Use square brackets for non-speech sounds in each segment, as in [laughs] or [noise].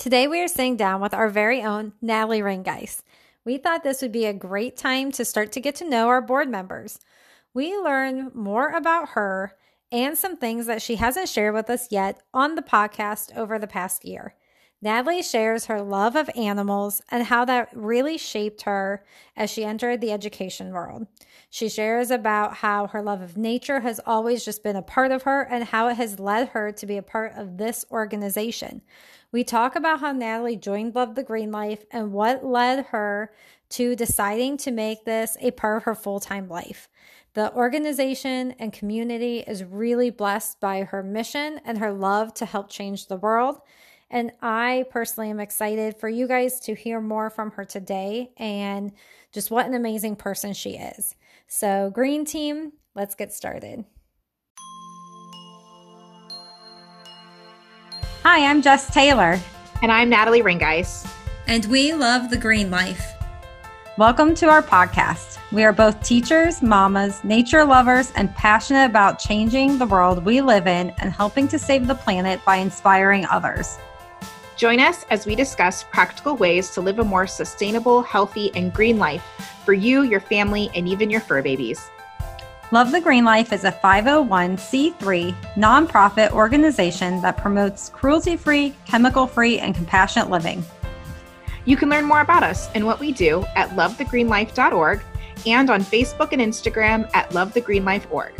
Today we are sitting down with our very own Natalie Ringeis. We thought this would be a great time to start to get to know our board members. We learn more about her and some things that she hasn't shared with us yet on the podcast over the past year. Natalie shares her love of animals and how that really shaped her as she entered the education world. She shares about how her love of nature has always just been a part of her and how it has led her to be a part of this organization. We talk about how Natalie joined Love the Green Life and what led her to deciding to make this a part of her full time life. The organization and community is really blessed by her mission and her love to help change the world. And I personally am excited for you guys to hear more from her today and just what an amazing person she is. So, Green Team, let's get started. Hi, I'm Jess Taylor. And I'm Natalie Ringeis. And we love the green life. Welcome to our podcast. We are both teachers, mamas, nature lovers, and passionate about changing the world we live in and helping to save the planet by inspiring others. Join us as we discuss practical ways to live a more sustainable, healthy, and green life for you, your family, and even your fur babies. Love the Green Life is a 501c3 nonprofit organization that promotes cruelty free, chemical free, and compassionate living. You can learn more about us and what we do at lovethegreenlife.org and on Facebook and Instagram at lovethegreenlife.org.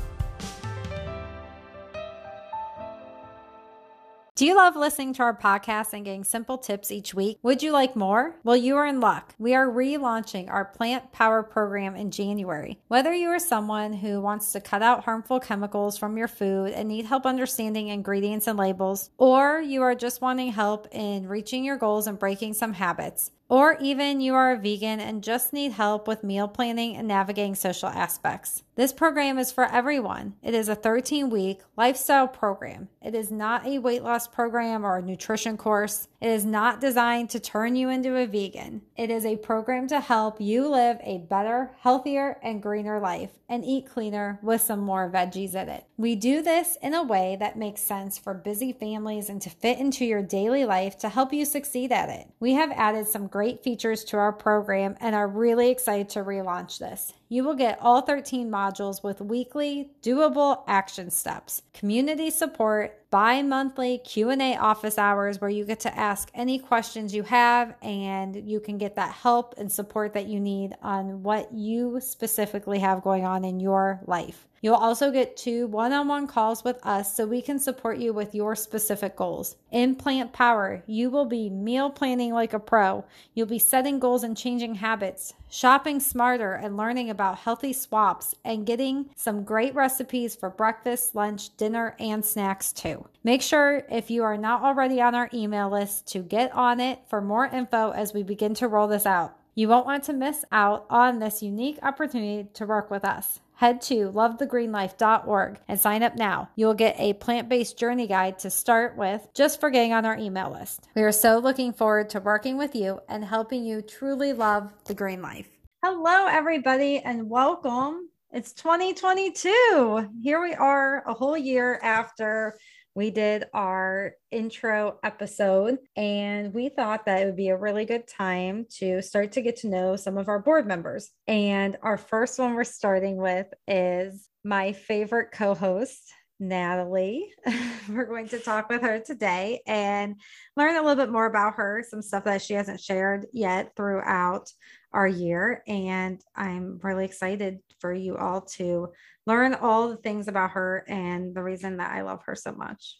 Do you love listening to our podcast and getting simple tips each week? Would you like more? Well, you are in luck. We are relaunching our Plant Power program in January. Whether you are someone who wants to cut out harmful chemicals from your food and need help understanding ingredients and labels, or you are just wanting help in reaching your goals and breaking some habits, or even you are a vegan and just need help with meal planning and navigating social aspects. This program is for everyone. It is a 13 week lifestyle program. It is not a weight loss program or a nutrition course. It is not designed to turn you into a vegan. It is a program to help you live a better, healthier, and greener life and eat cleaner with some more veggies in it. We do this in a way that makes sense for busy families and to fit into your daily life to help you succeed at it. We have added some great features to our program and are really excited to relaunch this. You will get all 13 modules with weekly doable action steps, community support, bi-monthly Q&A office hours where you get to ask any questions you have and you can get that help and support that you need on what you specifically have going on in your life. You'll also get two one on one calls with us so we can support you with your specific goals. In Plant Power, you will be meal planning like a pro. You'll be setting goals and changing habits, shopping smarter and learning about healthy swaps, and getting some great recipes for breakfast, lunch, dinner, and snacks too. Make sure if you are not already on our email list to get on it for more info as we begin to roll this out. You won't want to miss out on this unique opportunity to work with us head to lovethegreenlife.org and sign up now. You'll get a plant based journey guide to start with just for getting on our email list. We are so looking forward to working with you and helping you truly love the green life. Hello, everybody, and welcome. It's 2022. Here we are a whole year after we did our intro episode and we thought that it would be a really good time to start to get to know some of our board members. And our first one we're starting with is my favorite co host, Natalie. [laughs] we're going to talk with her today and learn a little bit more about her, some stuff that she hasn't shared yet throughout our year. And I'm really excited for you all to learn all the things about her and the reason that I love her so much.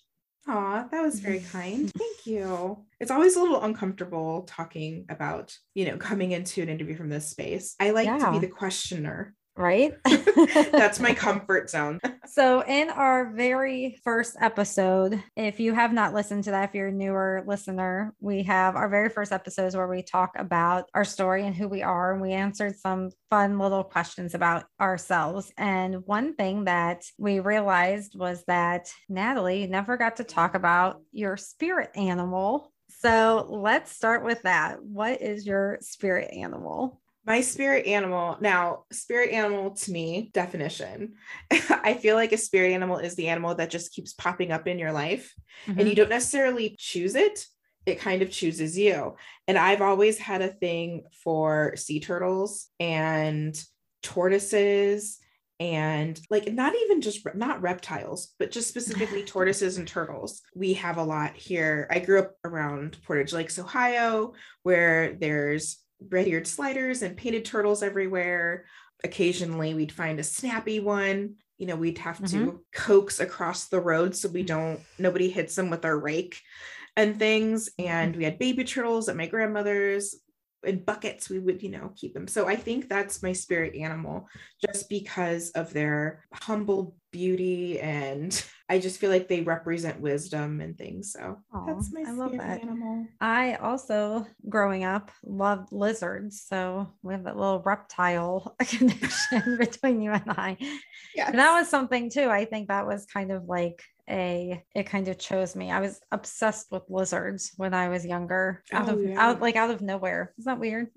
Aw, that was very [laughs] kind. Thank you. It's always a little uncomfortable talking about, you know, coming into an interview from this space. I like yeah. to be the questioner right? [laughs] That's my [laughs] comfort zone. so, in our very first episode, if you have not listened to that, if you're a newer listener, we have our very first episodes where we talk about our story and who we are. And we answered some fun little questions about ourselves. And one thing that we realized was that Natalie never got to talk about your spirit animal. So let's start with that. What is your spirit animal? My spirit animal, now, spirit animal to me, definition. [laughs] I feel like a spirit animal is the animal that just keeps popping up in your life mm-hmm. and you don't necessarily choose it. it kind of chooses you. And I've always had a thing for sea turtles and tortoises and like not even just not reptiles but just specifically [laughs] tortoises and turtles we have a lot here i grew up around portage lakes ohio where there's red-eared sliders and painted turtles everywhere. Occasionally we'd find a snappy one. You know we'd have mm-hmm. to coax across the road so we don't nobody hits them with our rake and things. And we had baby turtles at my grandmother's in buckets. We would you know keep them. So i think that's my spirit animal just because of their humble beauty and i just feel like they represent wisdom and things so Aww, that's my I love that. animal. I also growing up loved lizards so we have that little reptile [laughs] connection [laughs] between you and i. Yeah that was something too i think that was kind of like a it kind of chose me. I was obsessed with lizards when I was younger. Out oh, of yeah. out like out of nowhere. Is that weird?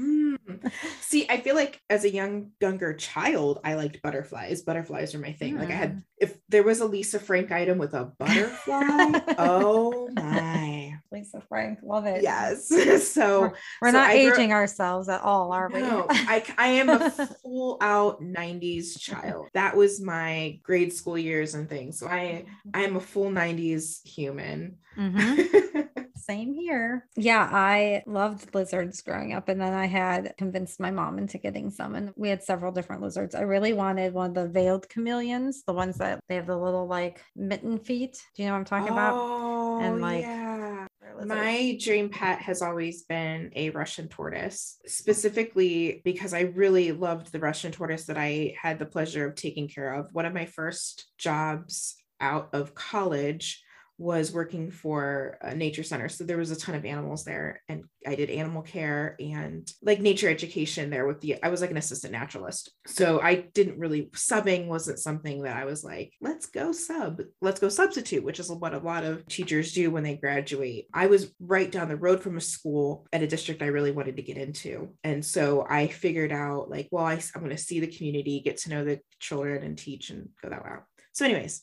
mm. [laughs] See, I feel like as a young younger child, I liked butterflies. Butterflies are my thing. Mm. Like I had mm. if there was a Lisa Frank item with a butterfly, [laughs] oh my. Lisa Frank, love it. [laughs] Yes. so we're, we're so not aging ourselves at all, are we? No, I, I am a full out 90s child. [laughs] That was my grade school years and things. So I I am a full 90s human. Mm-hmm. [laughs] Same here. Yeah, I loved lizards growing up. And then I had convinced my mom into getting some. And we had several different lizards. I really wanted one of the veiled chameleons, the ones that they have the little like mitten feet. Do you know what I'm talking oh, about? And like, yeah. My dream pet has always been a Russian tortoise, specifically because I really loved the Russian tortoise that I had the pleasure of taking care of. One of my first jobs out of college was working for a nature center. So there was a ton of animals there and I did animal care and like nature education there with the I was like an assistant naturalist. So I didn't really subbing wasn't something that I was like, let's go sub, let's go substitute, which is what a lot of teachers do when they graduate. I was right down the road from a school at a district I really wanted to get into. And so I figured out like, well, I, I'm going to see the community, get to know the children and teach and go that route. So anyways,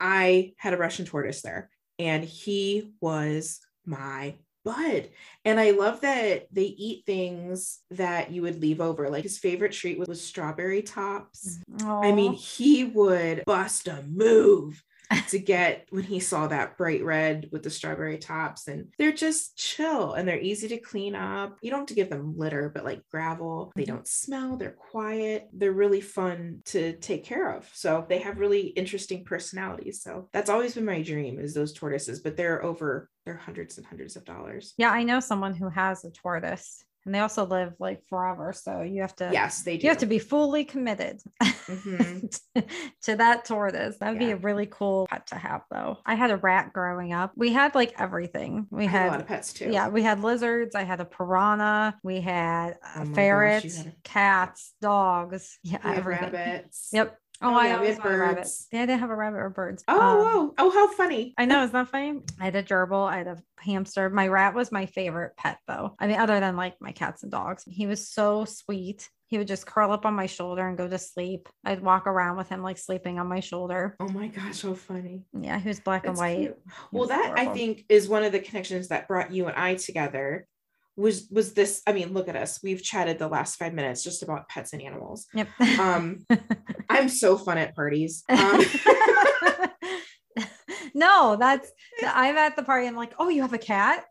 I had a Russian tortoise there, and he was my bud. And I love that they eat things that you would leave over. Like his favorite treat was, was strawberry tops. Aww. I mean, he would bust a move to get when he saw that bright red with the strawberry tops. And they're just chill and they're easy to clean up. You don't have to give them litter, but like gravel. They don't smell, they're quiet. They're really fun to take care of. So they have really interesting personalities. So that's always been my dream is those tortoises, but they're over, they're hundreds and hundreds of dollars. Yeah, I know someone who has a tortoise and they also live like forever so you have to yes they do you have to be fully committed mm-hmm. [laughs] to, that tortoise. That would yeah. be a really cool pet to have though. I had a rat growing up. We had like everything. We had, had, a lot of pets too. Yeah we had lizards i had a piranha we had oh ferrets a- cats dogs yeah everything. rabbits. Yep Oh, oh, I yeah, we had birds. Yeah, I didn't have a rabbit or birds. Oh, um, oh, oh, how funny! I know, it's not that funny. [laughs] I had a gerbil. I had a hamster. My rat was my favorite pet, though. I mean, other than like my cats and dogs, he was so sweet. He would just curl up on my shoulder and go to sleep. I'd walk around with him like sleeping on my shoulder. Oh my gosh, so funny. Yeah, he was black That's and white. Well, that horrible. I think is one of the connections that brought you and I together was was this i mean look at us we've chatted the last five minutes just about pets and animals. Yep. Um [laughs] i'm so fun at parties. [laughs] Um, [laughs] no that's i'm at the party i'm like oh you have a cat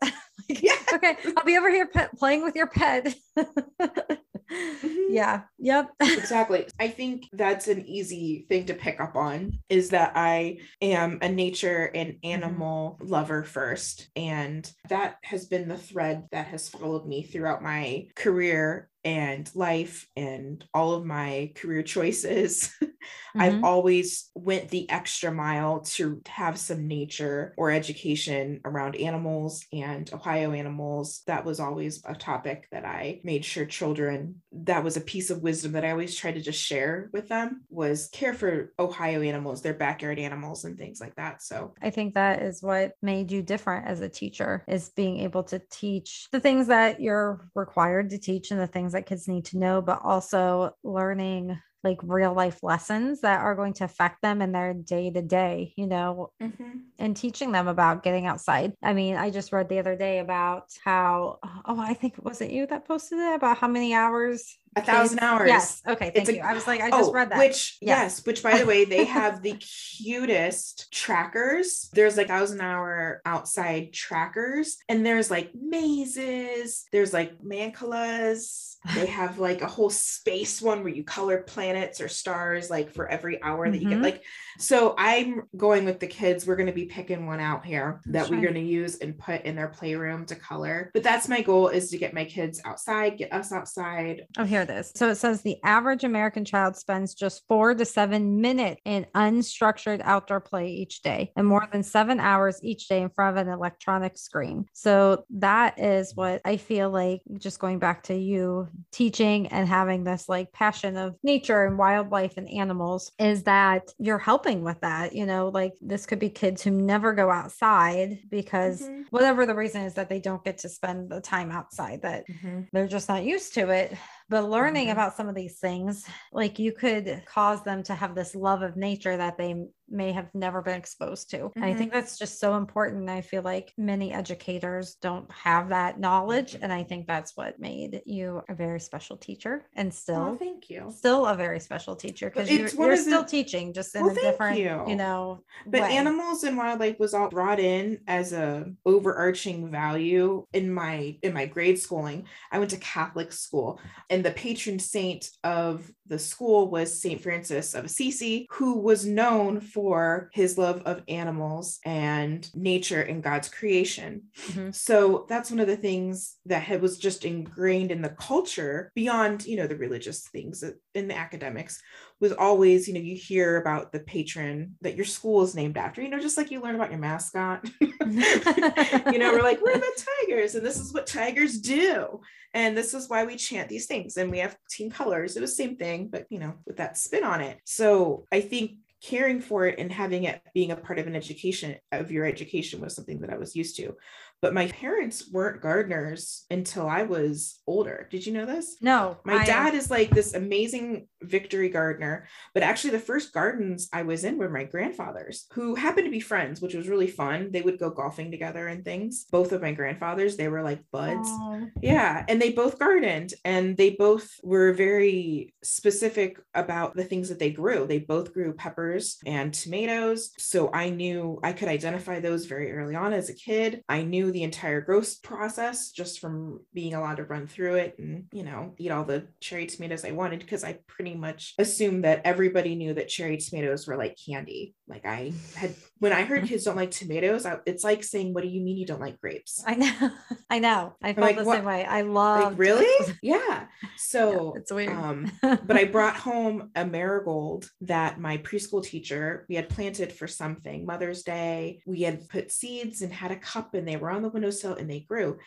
[laughs] yeah. okay i'll be over here pet, playing with your pet mm-hmm. yeah yep exactly i think that's an easy thing to pick up on is that i am a nature and mm-hmm. animal mm-hmm. lover first and that has been the thread that has followed me throughout my career and life and all of my career choices. [laughs] Mm-hmm. i've always went the extra mile to have some nature or education around animals and ohio animals. That was always a topic that i made sure children that was a piece of wisdom that i always tried to just share with them was care for ohio animals their backyard animals and things like that. So i think that is what made you different as a teacher is being able to teach the things that you're required to teach and the things that kids need to know, but also learning like real life lessons that are going to affect them in their day to day, you know, mm-hmm. and teaching them about getting outside. I mean, I just read the other day about how, oh, I think, it was it you that posted it about how many hours a thousand hours. Yes. Okay. Thank it's you. A, I was like, I just oh, read that. Which, yes. yes. Which, by the way, they have the cutest trackers. There's like thousand hour outside trackers, and there's like mazes. There's like mandalas. They [laughs] have like a whole space one where you color planets or stars like for every hour mm-hmm. that you get. Mm-hmm. Like, so I'm going with the kids. We're going to be picking one out here that we're going to use and put in their playroom to color. But that's my goal is to get my kids outside, get us outside. Oh, here this. So it says the average American child spends just four to seven minutes in unstructured outdoor play each day and more than seven hours each day in front of an electronic screen. So that is what I feel like just going back to you teaching and having this like passion of nature and wildlife and animals is that you're helping with that. You know, like this could be kids who never go outside because mm-hmm. whatever the reason is that they don't get to spend the time outside, that mm-hmm. they're just not used to it but learning mm-hmm. about some of these things like you could cause them to have this love of nature that they may have never been exposed to. Mm-hmm. I think that's just so important. I feel like many educators don't have that knowledge. And I think that's what made you a very special teacher and still, oh, thank you. Still a very special teacher because you're, you're still the, teaching just in well, a different, you. you. know, but way. animals and wildlife was all brought in as a overarching value in my, in my grade schooling. I went to Catholic school and the patron saint of the school was St. Francis of Assisi, who was known for for his love of animals and nature and God's creation. Mm-hmm. So that's one of the things that had, was just ingrained in the culture beyond, you know, the religious things in the academics was always, you know, you hear about the patron that your school is named after, you know, just like you learn about your mascot. [laughs] you know, we're like, we're the tigers, and this is what tigers do. And this is why we chant these things. And we have team colors. It was the same thing, but you know, with that spin on it. So I think caring for it and having it being a part of an education of your education was something that I was used to. But my parents weren't gardeners until I was older. Did you know this? No. My I, dad is like this amazing victory gardener, but actually the first gardens I was in were my grandfather's, who happened to be friends, which was really fun. They would go golfing together and things. Both of my grandfathers, they were like buds. Aww. Yeah, and they both gardened and they both were very specific about the things that they grew. They both grew peppers and tomatoes, so I knew I could identify those very early on as a kid. I knew the entire growth process just from being allowed to run through it and, you know, eat all the cherry tomatoes I wanted because I pretty much assumed that everybody knew that cherry tomatoes were like candy. Like I had, when I heard kids don't like tomatoes, I, it's like saying, what do you mean you don't like grapes? I know. [laughs] I know. I felt like, the what? same way. I love like, really? [laughs] yeah. So yeah, it's weird. um, [laughs] but I brought home a marigold that my preschool teacher, we had planted for something, Mother's Day. We had put seeds and had a cup and they were on on the windowsill and they grew.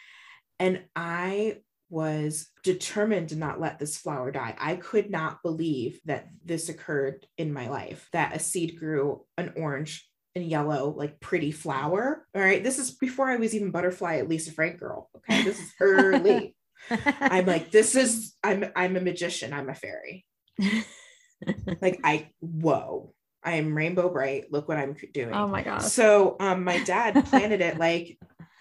And I was determined to not let this flower die. I could not believe that this occurred in my life, that a seed grew an orange and yellow, like pretty flower. All right. This is before I was even butterfly at Lisa Frank girl. Okay. This is early. [laughs] I'm like, this is I'm I'm a magician. I'm a fairy. [laughs] like I whoa. I am Rainbow Brite. Look what I'm doing. Oh my god. So um my dad planted it like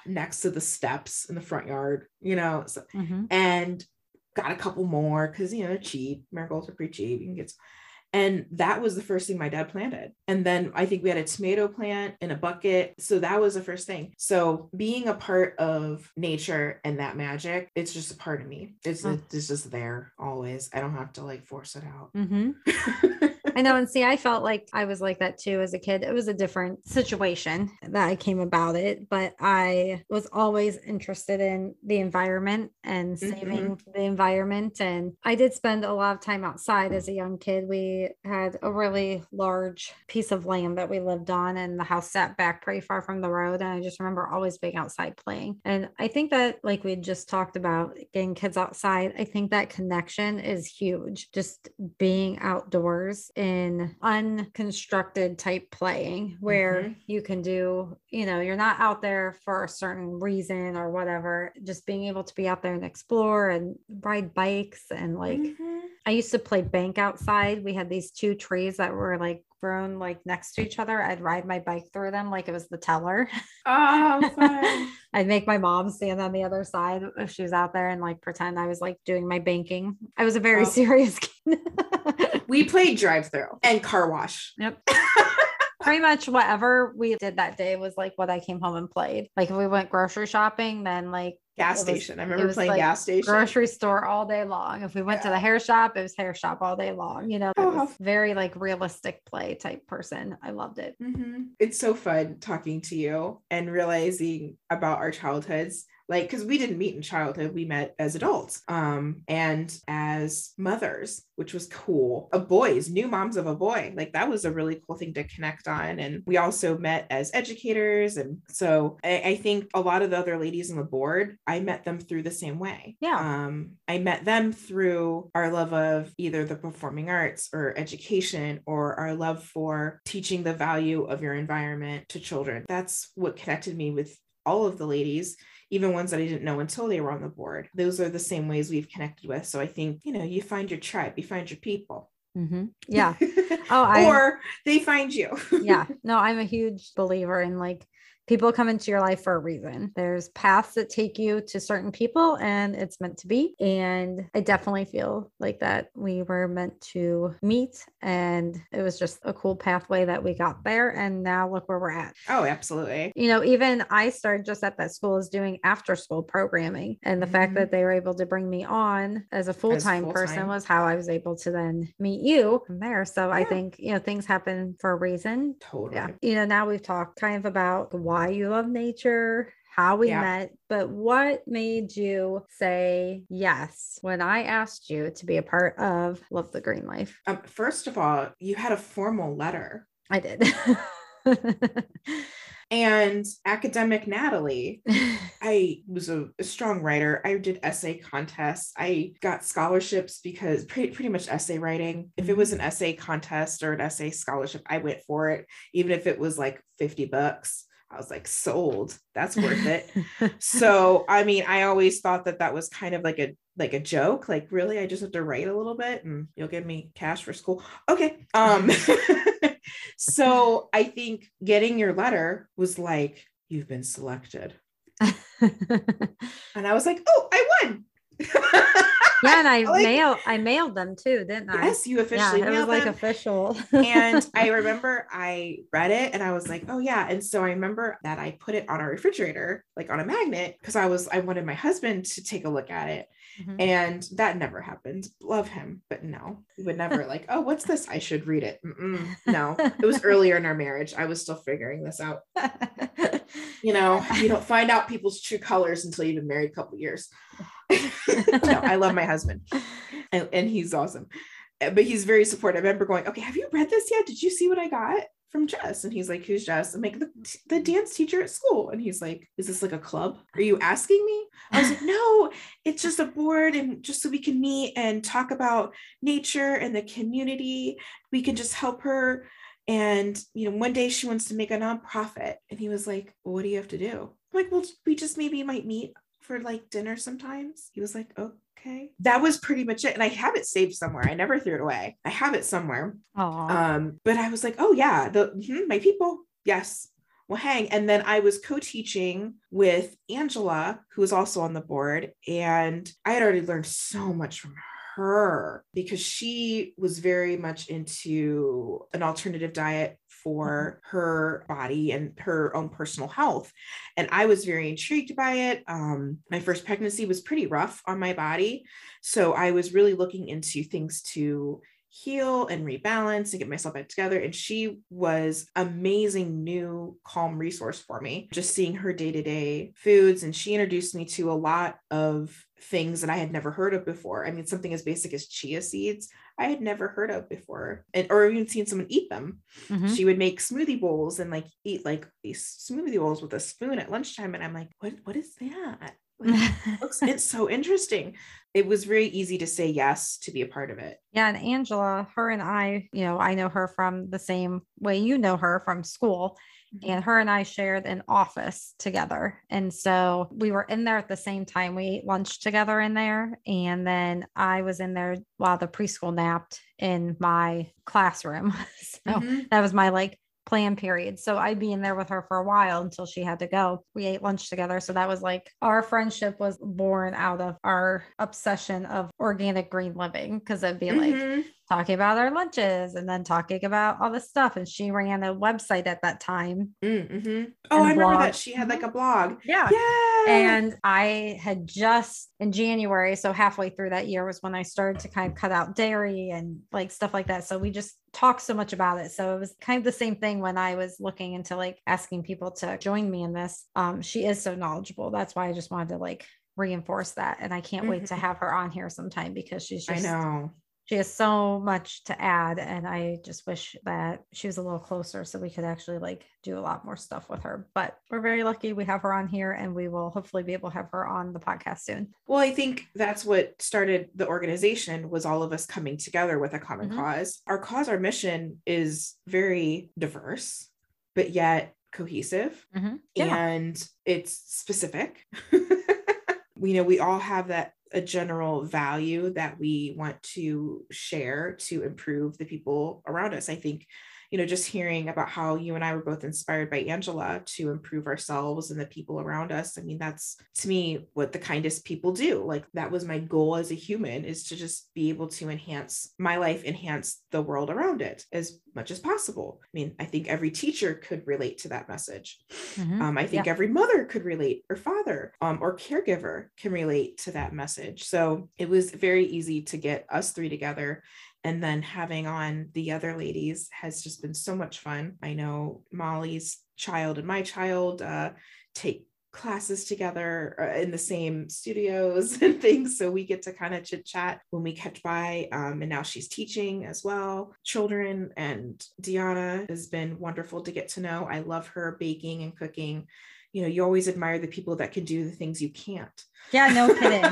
next to the steps in the front yard, you know, so, mm-hmm. and got a couple more because you know cheap marigolds are pretty cheap. You can get, some, and that was the first thing my dad planted. And then I think we had a tomato plant in a bucket, so that was the first thing. So being a part of nature and that magic, it's just a part of me. It's oh. it's just there always. I don't have to like force it out. Mm-hmm. [laughs] [laughs] I know. And see, I felt like I was like that too as a kid. It was a different situation that I came about it, but I was always interested in the environment and saving mm-hmm. the environment. And I did spend a lot of time outside as a young kid. We had a really large piece of land that we lived on, and the house sat back pretty far from the road. And I just remember always being outside playing. And I think that, like we just talked about, getting kids outside, I think that connection is huge. Just being outdoors in unconstructed type playing where mm-hmm. you can do, you know, you're not out there for a certain reason or whatever, just being able to be out there and explore and ride bikes and like mm-hmm. I used to play bank outside. We had these two trees that were like grown like next to each other. I'd ride my bike through them like it was the teller. Oh, [laughs] I'd make my mom stand on the other side if she was out there and like pretend I was like doing my banking. I was a very oh. [laughs] serious kid. We played drive through and car wash. Yep. Pretty much whatever we did that day was like what I came home and played. Like if we went grocery shopping, then like gas station. Was, I remember playing like gas station. Grocery store all day long. If we went yeah. to the hair shop, it was hair shop all day long. You know, oh. very like realistic play type person. I loved it. Mm-hmm. It's so fun talking to you and realizing about our childhoods like because we didn't meet in childhood we met as adults um and as mothers which was cool. Of boys new moms of a boy. Like that was a really cool thing to connect on. And we also met as educators. And so I, I think a lot of the other ladies on the board i met them through the same way. Yeah. Um i met them through our love of either the performing arts or education or our love for teaching the value of your environment to children. That's what connected me with all of the ladies even ones that I didn't know until they were on the board. Those are the same ways we've connected with. So I think, you know, you find your tribe, you find your people. Mm-hmm. [laughs] Yeah. Oh, I, or they find you. yeah. [laughs] No, I'm a huge believer in like people come into your life for a reason. There's paths that take you to certain people and it's meant to be. And I definitely feel like that we were meant to meet and it was just a cool pathway that we got there. And now look where we're at. Oh, absolutely. You know, even I started just at that school is doing after school programming. And the mm-hmm. fact that they were able to bring me on as a full time person was how I was able to then meet you from there. So yeah. I think, you know, things happen for a reason. Totally. Yeah. You know, now we've talked kind of about why why you love nature, how we yeah. met, but what made you say yes when I asked you to be a part of Love the Green Life? Um, first of all, you had a formal letter. I did. [laughs] and academic Natalie, [laughs] I was a, a, strong writer. I did essay contests. I got scholarships because pretty, pretty much essay writing. If it was an essay contest or an essay scholarship, I went for it, even if it was like 50 bucks. I was like, sold. That's worth it. [laughs] so, I mean, I always thought that that was kind of like a like a joke. Like, really, I just have to write a little bit, and you'll give me cash for school. Okay. Um. [laughs] so I think getting your letter was like, you've been selected, [laughs] and I was like, oh, I won. Yeah, and I like, mailed I mailed them too, didn't I? Yes, you officially. Yeah, it was like official. and I [laughs] remember I read it and I was like, oh yeah. And so I remember that I put it on our refrigerator, like on a magnet, because I was I wanted my husband to take a look at it. Mm-hmm. And that never happened. Love him, but no, we would never like, oh, what's this? I should read it. Mm-mm. No, it was [laughs] earlier in our marriage. I was still figuring this out. [laughs] you know, you don't find out people's true colors until you've been married a couple years. [laughs] no, I love my husband, and, and he's awesome, but he's very supportive. I remember going, okay, have you read this yet? Did you see what I got? From Jess. And he's like, Who's Jess? I'm like, the, the dance teacher at school. And he's like, Is this like a club? Are you asking me? I was like, [laughs] No, it's just a board and just so we can meet and talk about nature and the community. We can just help her. And, you know, one day she wants to make a nonprofit. And he was like, well, What do you have to do? I'm like, Well, we just maybe might meet for like dinner sometimes. He was like, Oh, okay. That was pretty much it and i have it saved somewhere. I never threw it away. I have it somewhere. Aww. um but i was like oh yeah the hmm, my people. Yes. Well hang. And then i was co-teaching with angela who was also on the board and i had already learned so much from her because she was very much into an alternative diet for mm-hmm. her body and her own personal health. And I was very intrigued by it. Um, my first pregnancy was pretty rough on my body. So I was really looking into things to heal and rebalance and get myself back together. And she was amazing new calm resource for me. Just seeing her day-to-day foods. And she introduced me to a lot of things that I had never heard of before. I mean, something as basic as chia seeds, I had never heard of before, and or even seen someone eat them. Mm-hmm. She would make smoothie bowls and like eat like these smoothie bowls with a spoon at lunchtime, and I'm like, what? What is that? Looks it's so interesting it was very easy to say yes to be a part of it. Yeah. And Angela, her and I, you know, I know her from the same way you know her from school. Mm-hmm. And her and I shared an office together. And so we were in there at the same time. We ate lunch together in there. And then I was in there while the preschool napped in my classroom. [laughs] so mm-hmm. that was my like plan period. So I'd be in there with her for a while until she had to go. We ate lunch together. So that was like our friendship was born out of our obsession of organic green living because it'd be mm-hmm. like talking about our lunches and then talking about all this stuff. And she ran a website at that time. Mm-hmm. Oh, I remember that she had like a blog. Yeah. Yeah. And I had just in January, so halfway through that year was when I started to kind of cut out dairy and like stuff like that. So we just talked so much about it. So it was kind of the same thing when I was looking into like asking people to join me in this. Um, she is so knowledgeable. That's why I just wanted to like reinforce that. And I can't mm-hmm. wait to have her on here sometime because she's just I know she has so much to add and i just wish that she was a little closer so we could actually like do a lot more stuff with her but we're very lucky we have her on here and we will hopefully be able to have her on the podcast soon well i think that's what started the organization was all of us coming together with a common mm-hmm. cause our cause our mission is very diverse but yet cohesive mm-hmm. yeah. and it's specific [laughs] we know we all have that a general value that we want to share to improve the people around us. I think you know, just hearing about how you and I were both inspired by Angela to improve ourselves and the people around us. I mean, that's to me what the kindest people do. Like that was my goal as a human is to just be able to enhance my life, enhance the world around it as much as possible. I mean, I think every teacher could relate to that message. Mm-hmm. Um, I think yeah. every mother could relate, or father, um, or caregiver can relate to that message. So it was very easy to get us three together and then having on the other ladies has just been so much fun. I know Molly's child and my child uh, take classes together uh, in the same studios [laughs] and things. So we get to kind of chit chat when we catch by. Um, and now she's teaching as well, children. And Deanna has been wonderful to get to know. I love her baking and cooking. You know, you always admire the people that can do the things you can't. Yeah, no [laughs] kidding.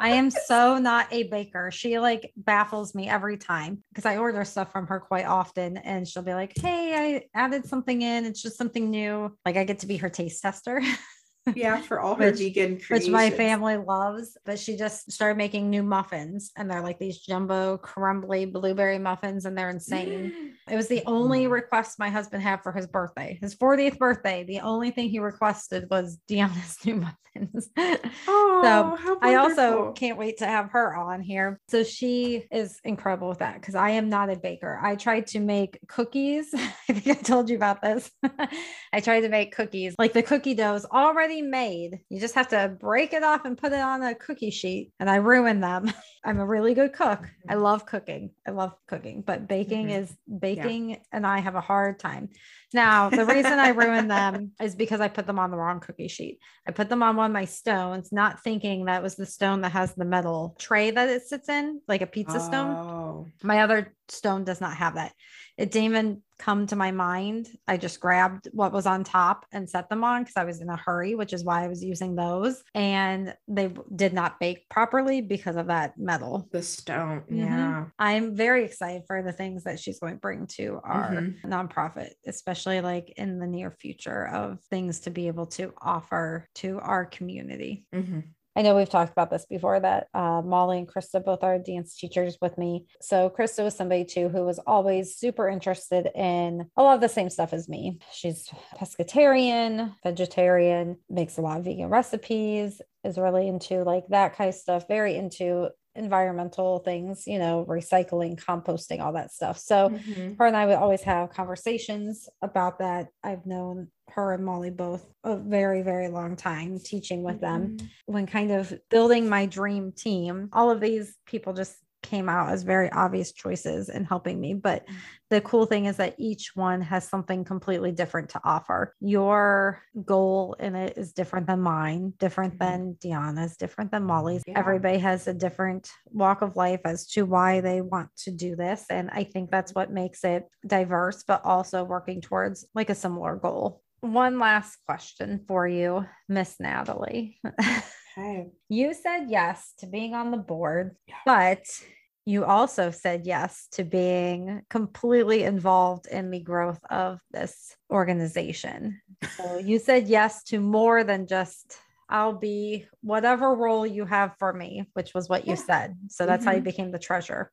I am so not a baker. She like baffles me every time because I order stuff from her quite often and she'll be like, Hey, I added something in. It's just something new. Like I get to be her taste tester. yeah, for all [laughs] her which, vegan creations. which my family loves. But she just started making new muffins, and they're like these jumbo crumbly blueberry muffins, and they're insane. [gasps] [laughs] it was the only request my husband had for his birthday, his 40th birthday. The only thing he requested was Deanna's [laughs] new muffins. Oh, so I also can't wait to have her on here. So she is incredible with that because I am not a baker. I tried to make cookies. [laughs] I think I told you about this. [laughs] I tried to make cookies like the cookie dough is already made. You just have to break it off and put it on a cookie sheet. And I ruin them. I'm a really good cook. I mm-hmm. love cooking. I love cooking, but baking mm-hmm. is baking yeah. and I have a hard time. Now, the reason I ruined them [laughs] is because I put them on the wrong cookie sheet. I put them on one of my stones, not thinking that was the stone that has the metal tray that it sits in, like a pizza oh. stone. My other stone does not have that. It didn't even come to my mind. I just grabbed what was on top and set them on because I was in a hurry, which is why I was using those. And they did not bake properly because of that metal. The stone. Mm-hmm. Yeah. I'm very excited for the things that she's going to bring to our mm-hmm. nonprofit, especially like in the near future of things to be able to offer to our community. Mm-hmm. I know we've talked about this before that uh, Molly and Krista both are dance teachers with me. So Krista was somebody too who was always super interested in a lot of the same stuff as me. She's pescatarian, vegetarian, makes a lot of vegan recipes, is really into like that kind of stuff, very into environmental things, you know, recycling, composting, all that stuff. So mm-hmm. her and I would always have conversations about that. I've known her and Molly both a very, very long time teaching with mm-hmm. them. When kind of building my dream team, all of these people just came out as very obvious choices in helping me. But mm. the cool thing is that each one has something completely different to offer. Your goal in it is different than mine, different mm-hmm. than Deanna's, different than Molly's. Yeah. Everybody has a different walk of life as to why they want to do this. And I think that's what makes it diverse, but also working towards like a similar goal one last question for you, Miss Natalie. [laughs] Okay. you said yes to being on the board, yeah. but you also said yes to being completely involved in the growth of this organization. So you said yes to more than just I'll be whatever role you have for me, which was what yeah. you said. So that's mm-hmm. how you mm-hmm. became the treasurer.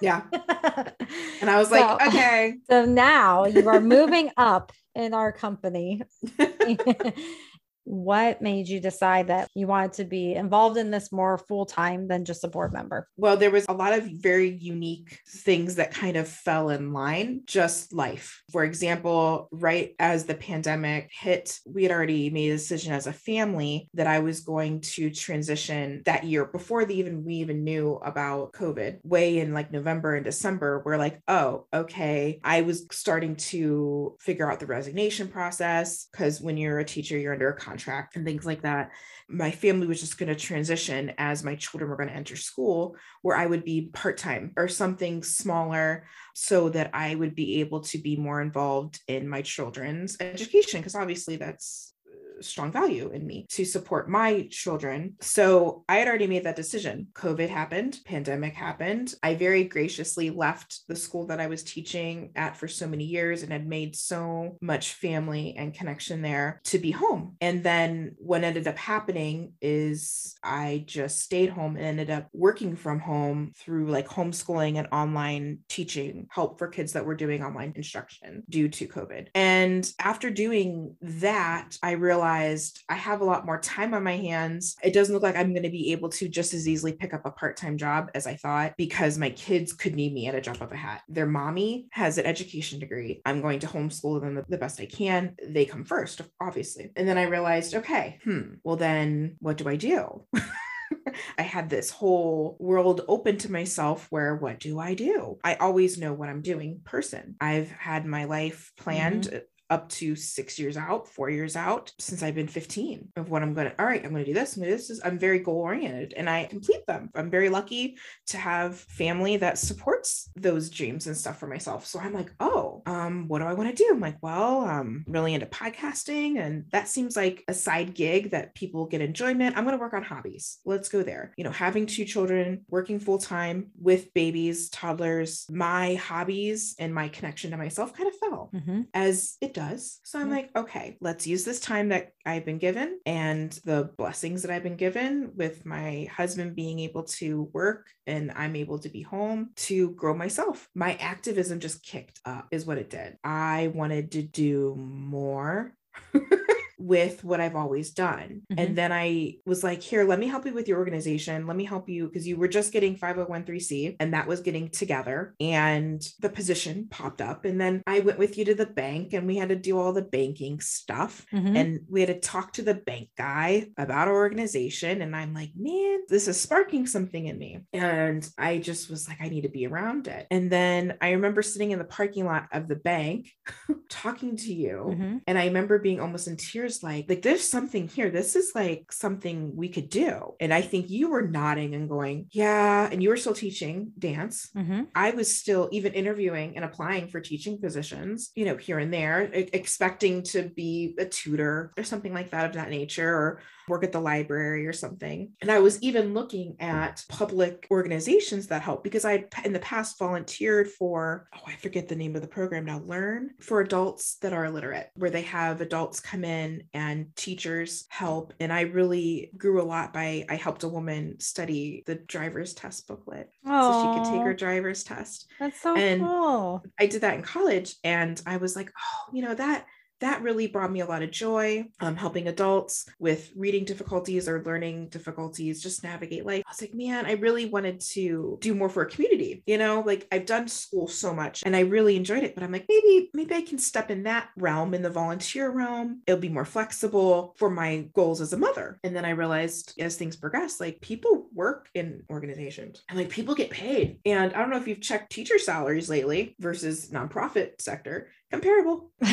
yeah. [laughs] And I was so, like, okay. So now you are moving up in our company [laughs] [laughs] what made you decide that you wanted to be involved in this more full time than just a board member? Well, there was a lot of very unique things that kind of fell in line, just life. For example, right as the pandemic hit, we had already made a decision as a family that I was going to transition that year before the even we even knew about COVID. Way in like November and December, we're like, oh, okay. I was starting to figure out the resignation process because when you're a teacher, you're under a contract and things like that. My family was just going to transition as my children were going to enter school, where I would be part time or something smaller so that I would be able to be more involved in my children's education. Because obviously, that's strong value in me to support my children. So I had already made that decision. COVID happened, pandemic happened. I very graciously left the school that I was teaching at for so many years and had made so much family and connection there to be home. And then what ended up happening is I just stayed home and ended up working from home through like homeschooling and online teaching help for kids that were doing online instruction due to COVID. And after doing that, I realized realized I have a lot more time on my hands. It doesn't look like I'm going to be able to just as easily pick up a part time job as I thought because my kids could need me at a drop of a hat. Their mommy has an education degree. I'm going to homeschool them the, best I can. They come first, obviously. And then I realized, okay, hmm, well, then what do I do? [laughs] I had this whole world open to myself where what do I do? I always know what I'm doing person. I've had my life planned mm-hmm up to six years out, four years out since I've been 15 of what I'm going to, all right, I'm going to do this. I'm, this. Is, I'm very goal oriented and I complete them. I'm very lucky to have family that supports those dreams and stuff for myself. So I'm like, oh, um, what do I want to do? I'm like, well, I'm really into podcasting and that seems like a side gig that people get enjoyment. I'm going to work on hobbies. Let's go there. You know, having two children, working full time with babies, toddlers, my hobbies and my connection to myself kind of fell mm-hmm. as it does. So I'm yeah. like, okay, let's use this time that I've been given and the blessings that I've been given with my husband being able to work and I'm able to be home to grow myself. My activism just kicked up, is what it did. I wanted to do more. [laughs] with what I've always done. Mm-hmm. And then I was like, here, let me help you with your organization. Let me help you because you were just getting 501c and that was getting together and the position popped up. And then I went with you to the bank and we had to do all the banking stuff mm-hmm. and we had to talk to the bank guy about our organization. And I'm like, man, this is sparking something in me. And I just was like, I need to be around it. And then I remember sitting in the parking lot of the bank [laughs] talking to you. Mm-hmm. And I remember being almost in tears like like there's something here. This is like something we could do. And i think you were nodding and going yeah. And you were still teaching dance. Mm-hmm. i was still even interviewing and applying for teaching positions you know here and there expecting to be a tutor or something like that of that nature or work at the library or something. And I was even looking at public organizations that help because I in the past volunteered for, oh, I forget the name of the program now, Learn for adults that are illiterate, where they have adults come in and teachers help. And I really grew a lot by, I helped a woman study the driver's test booklet Aww. so she could take her driver's test. That's so and cool. I did that in college and I was like, oh, you know, that that really brought me a lot of joy um, helping adults with reading difficulties or learning difficulties just navigate life. I was like man i really wanted to do more for a community you know? Like i've done school so much and i really enjoyed it but i'm like maybe maybe i can step in that realm in the volunteer realm. It'll be more flexible for my goals as a mother. And then i realized as things progress like people work in organizations and like people get paid. And i don't know if you've checked teacher salaries lately versus nonprofit sector comparable [laughs]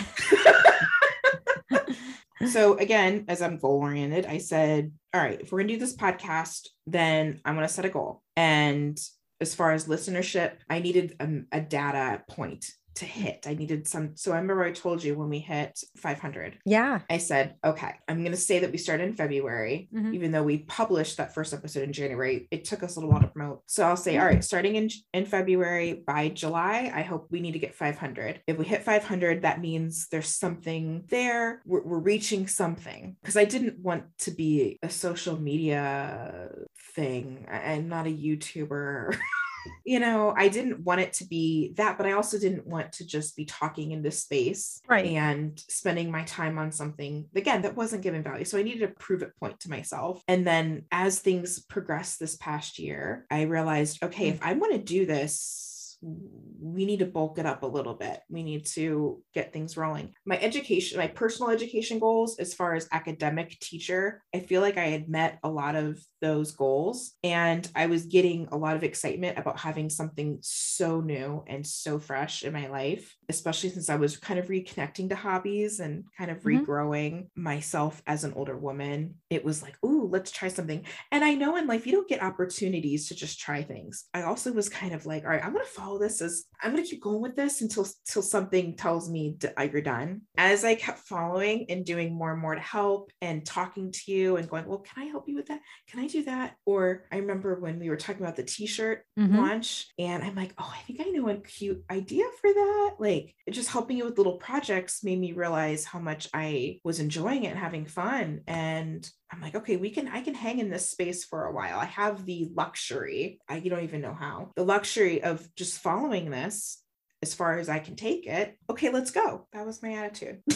so again, as I'm goal oriented, I said, all right, if we're gonna do this podcast, then I'm gonna set a goal. And as far as listenership, I needed a, a, data point. To hit. I needed some. So I remember I told you when we hit 500. Yeah. I said, okay, I'm going to say that we started in February, mm-hmm. even though we published that first episode in January. It took us a little while to promote. So I'll say, all right, starting in, in February by July, I hope we need to get 500. If we hit 500, that means there's something there. We're, we're reaching something. Because I didn't want to be a social media thing. I'm not a YouTuber. [laughs] you know, I didn't want it to be that, but I also didn't want to just be talking in this space right. and spending my time on something again that wasn't given value. So I needed to prove it point to myself. And then as things progressed this past year, I realized, okay, hmm. if I want to do this, we need to bulk it up a little bit. We need to get things rolling. My education, my personal education goals, as far as academic teacher, I feel like I had met a lot of those goals. And I was getting a lot of excitement about having something so new and so fresh in my life, especially since I was kind of reconnecting to hobbies and kind of mm-hmm. regrowing myself as an older woman. It was like, ooh, let's try something. And I know in life, you don't get opportunities to just try things. I also was kind of like, all right, I'm going to follow this is, I'm going to keep going with this until, until something tells me uh, you're done. As I kept following and doing more and more to help and talking to you and going, well, can I help you with that? Can I do that? Or I remember when we were talking about the t-shirt mm-hmm. launch and I'm like, oh, I think I know a cute idea for that. Like just helping you with little projects made me realize how much I was enjoying it and having fun. And I'm like, okay, we can, I can hang in this space for a while. I have the luxury, I you don't even know how, the luxury of just following this as far as I can take it. Okay, let's go. That was my attitude. [laughs]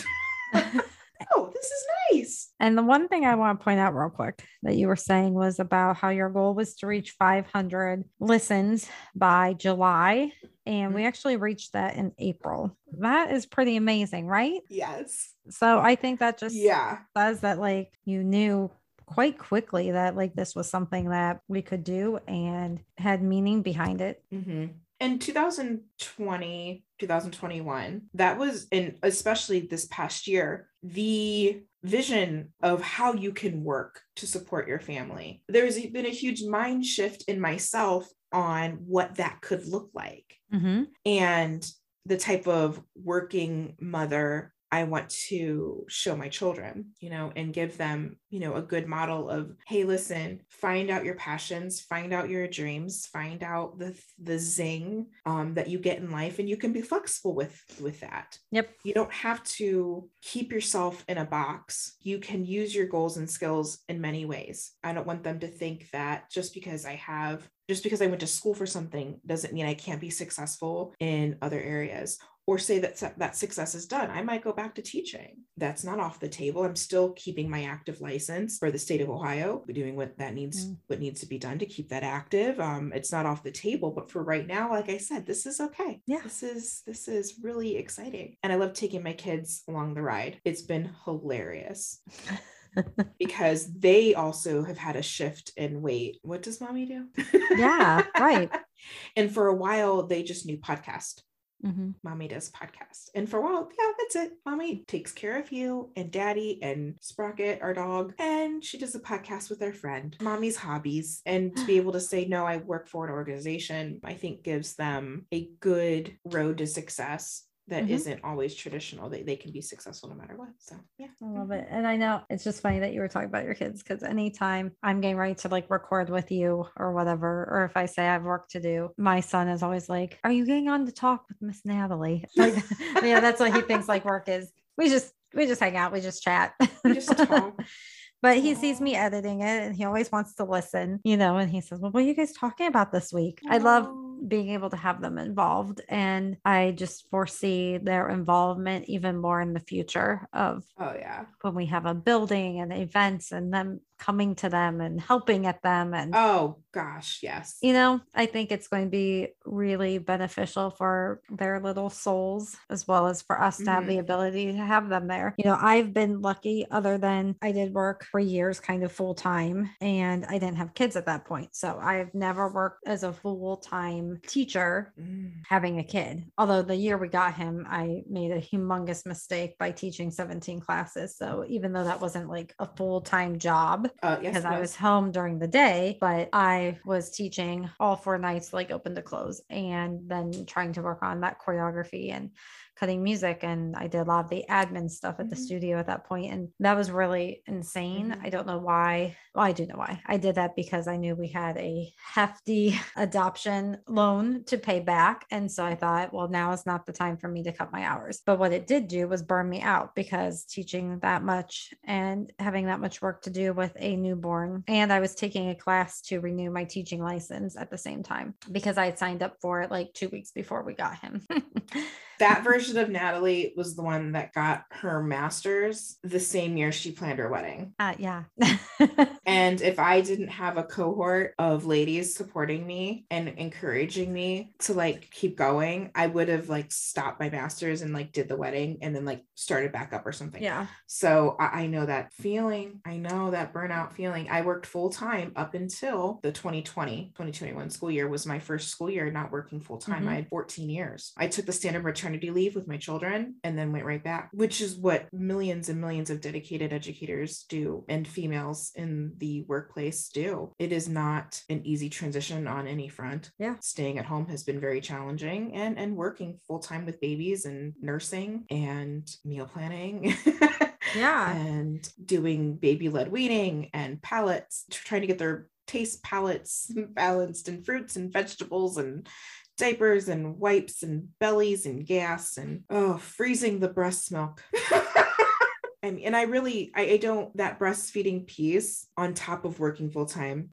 oh, this is nice. And the one thing I want to point out real quick that you were saying was about how your goal was to reach 500 listens by July. And we mm-hmm. actually reached that in April. That is pretty amazing, right? Yes. So I think that just yeah says that like you knew quite quickly that like this was something that we could do and had meaning behind it. Mm-hmm in 2020 2021 that was in especially this past year the vision of how you can work to support your family there's been a huge mind shift in myself on what that could look like mm-hmm. and the type of working mother I want to show my children, you know, and give them, you know, a good model of, hey, listen, find out your passions, find out your dreams, find out the the zing um, that you get in life, and you can be flexible with with that. Yep. You don't have to keep yourself in a box. You can use your goals and skills in many ways. I don't want them to think that just because I have just because I went to school for something doesn't mean I can't be successful in other areas or say that that success is done i might go back to teaching that's not off the table i'm still keeping my active license for the state of ohio doing what that needs mm. what needs to be done to keep that active um, it's not off the table but for right now like i said this is okay yeah this is this is really exciting and i love taking my kids along the ride it's been hilarious [laughs] because they also have had a shift in weight. What does mommy do? yeah, right. [laughs] and for a while, they just knew podcast. Mm-hmm. Mommy does podcast. And for a while, yeah, that's it. Mommy takes care of you and daddy and Sprocket, our dog. And she does a podcast with her friend, mommy's hobbies. And to be [gasps] able to say, no, I work for an organization, I think gives them a good road to success that mm-hmm. not always traditional. They, they can be successful no matter what. So yeah. I love it. And I know it's just funny that you were talking about your kids because anytime I'm getting ready to like record with you or whatever, or if I say I have work to do, my son is always like, Are you getting on to talk with Miss Natalie? [laughs] Like, [laughs] yeah, that's what he thinks like work is. We just we just hang out, we just chat. We just [laughs] talk. but he sees me editing it and he always wants to listen, you know, and he says, Well, what are you guys talking about this week? I love being able to have them involved. And I just foresee their involvement even more in the future of oh yeah when we have a building and events and them coming to them and helping at them and oh gosh yes you know i think it's going to be really beneficial for their little souls as well as for us to mm-hmm. have the mm-hmm. ability to have them there you know i've been lucky other than i did work for years kind of full time and i didn't have kids at that point so i've never worked as a full time teacher mm. having a kid although the year we got him i made a humongous mistake by teaching 17 classes so even though that wasn't like a full time job uh, yes, because I was home during the day, but I Was teaching all four nights, like open to close, and then trying to work on that choreography and cutting music and I did a lot of the admin stuff at the mm-hmm. studio at that point and that was really insane. Mm-hmm. I don't know why. Well, I do know why. I did that because I knew we had a hefty [laughs] adoption loan to pay back and so I thought, well, now is not the time for me to cut my hours. But what it did do was burn me out because teaching that much and having that much work to do with a newborn and I was taking a class to renew my teaching license at the same time because I had signed up for it like 2 weeks before we got him. [laughs] that version of Natalie was the one that got her master's the same year she planned her wedding. Uh, yeah. [laughs] and if I didn't have a cohort of ladies supporting me and encouraging me to like keep going, I would have like stopped my master's and like did the wedding and then like started back up or something. Yeah. So I, I know that feeling. I know that burnout feeling. I worked full time up until the 2020, 2021 school year was my first school year not working full time. Mm-hmm. I had 14 years. I took the standard maternity leave with my children and then went right back, which is what millions and millions of dedicated educators do and females in the workplace do. It is not an easy transition on any front. Yeah. Staying at home has been very challenging and and working full time with babies and nursing and meal planning. [laughs] yeah. And doing baby led weaning and palates, trying to get their taste palates [laughs] balanced and fruits and vegetables and diapers and wipes and bellies and gas and oh, freezing the breast milk. [laughs] I mean, and I really, I, I, don't, that breastfeeding piece on top of working full time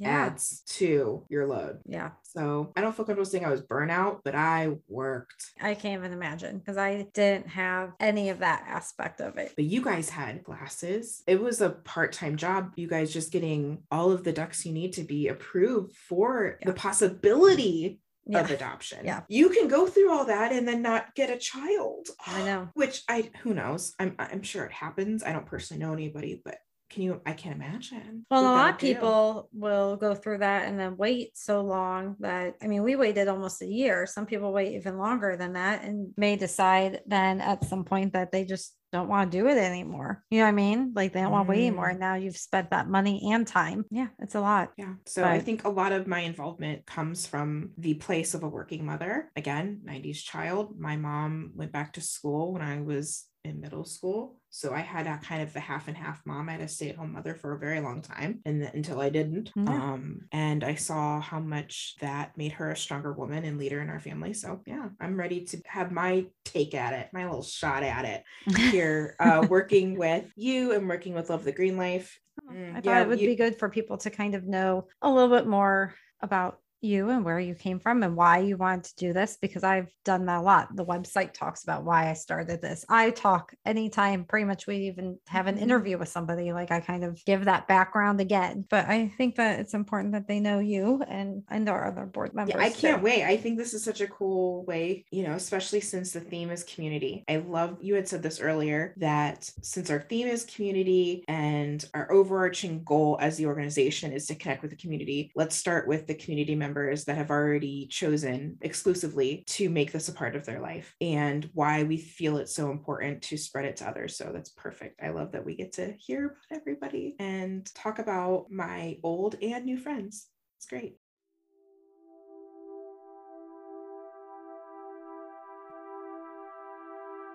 yeah. adds to your load. Yeah. So I don't feel comfortable saying I was burnout, but I worked. I can't even imagine because I didn't have any of that aspect of it. But you guys had classes. It was a part time job. You guys just getting all of the ducks you need to be approved for yeah. the possibility yeah. of adoption. Yeah. You can go through all that and then not get a child. I know. [gasps] Which I who knows? I'm I'm sure it happens. I don't personally know anybody, but can you i can't imagine well a lot of people will go through that and then wait so long that i mean we waited almost a year some people wait even longer than that and may decide then at some point that they just don't want to do it anymore. You know what I mean? Like they don't want to wait anymore. And mm. now you've spent that money and time. Yeah, it's a lot. Yeah. So but, I think a lot of my involvement comes from the place of a working mother. Again, 90s child. My mom went back to school when I was in middle school. So I had a kind of the half and half mom. I had a stay at home mother for a very long time and until I didn't. Yeah. Um, and I saw how much that made her a stronger woman and leader in our family. So yeah, I'm ready to have my take at it, my little shot at it [laughs] here, uh, working with you and working with Love the Green Life. Mm, I thought yeah, it would you- be good for people to kind of know a little bit more about you and where you came from and why you wanted to do this because I've done that a lot. The website talks about why I started this. I talk anytime pretty much we even have an mm-hmm. interview with somebody, like I kind of give that background again. But I think that it's important that they know you and and our other board members. Yeah, I can't too. wait. I think this is such a cool way, you know, especially since the theme is community. I love you had said this earlier that since our theme is community and our overarching goal as the organization is to connect with the community, let's start with the community members members that have already chosen exclusively to make this a part of their life and why we feel it's so important to spread it to others. So that's perfect. I love that we get to hear about everybody and talk about my old and new friends. It's great.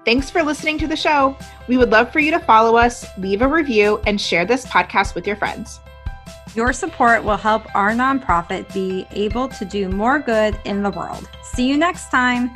Thanks for listening to the show. We would love for you to follow us, leave a review, and share this podcast with your friends. Your support will help our nonprofit be able to do more good in the world. See you next time.